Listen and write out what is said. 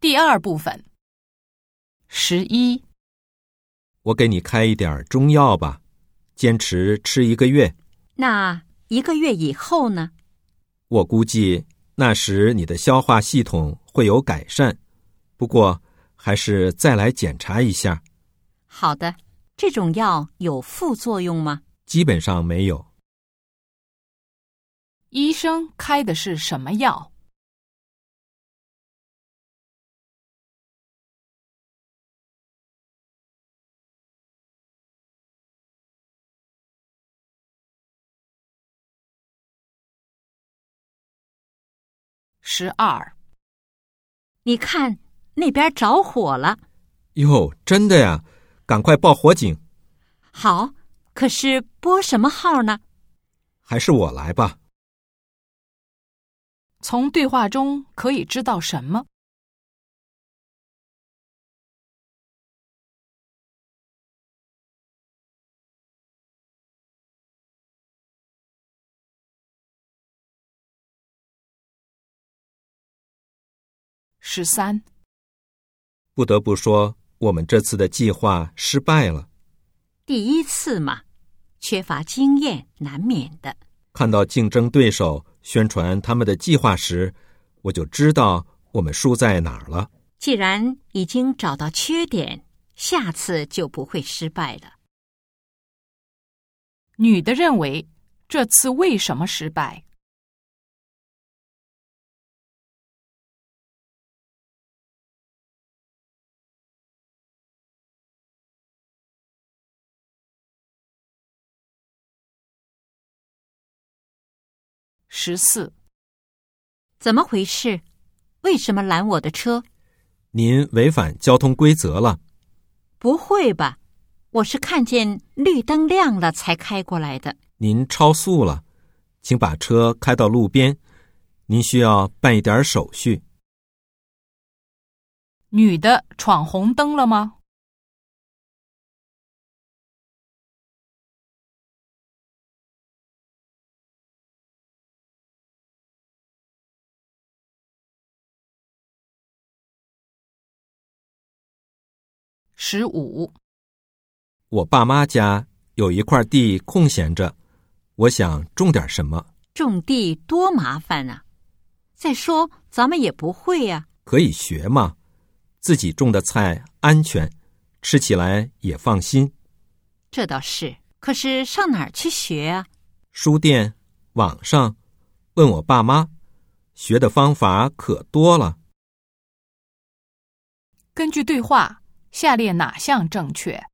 第二部分。十一，我给你开一点儿中药吧，坚持吃一个月。那一个月以后呢？我估计那时你的消化系统会有改善，不过还是再来检查一下。好的，这种药有副作用吗？基本上没有。医生开的是什么药？十二，你看那边着火了。哟，真的呀！赶快报火警。好，可是拨什么号呢？还是我来吧。从对话中可以知道什么？十三，不得不说，我们这次的计划失败了。第一次嘛，缺乏经验难免的。看到竞争对手宣传他们的计划时，我就知道我们输在哪儿了。既然已经找到缺点，下次就不会失败了。女的认为这次为什么失败？十四，怎么回事？为什么拦我的车？您违反交通规则了。不会吧？我是看见绿灯亮了才开过来的。您超速了，请把车开到路边。您需要办一点手续。女的闯红灯了吗？十五，我爸妈家有一块地空闲着，我想种点什么。种地多麻烦啊！再说咱们也不会呀。可以学嘛，自己种的菜安全，吃起来也放心。这倒是，可是上哪儿去学啊？书店、网上，问我爸妈，学的方法可多了。根据对话，下列哪项正确？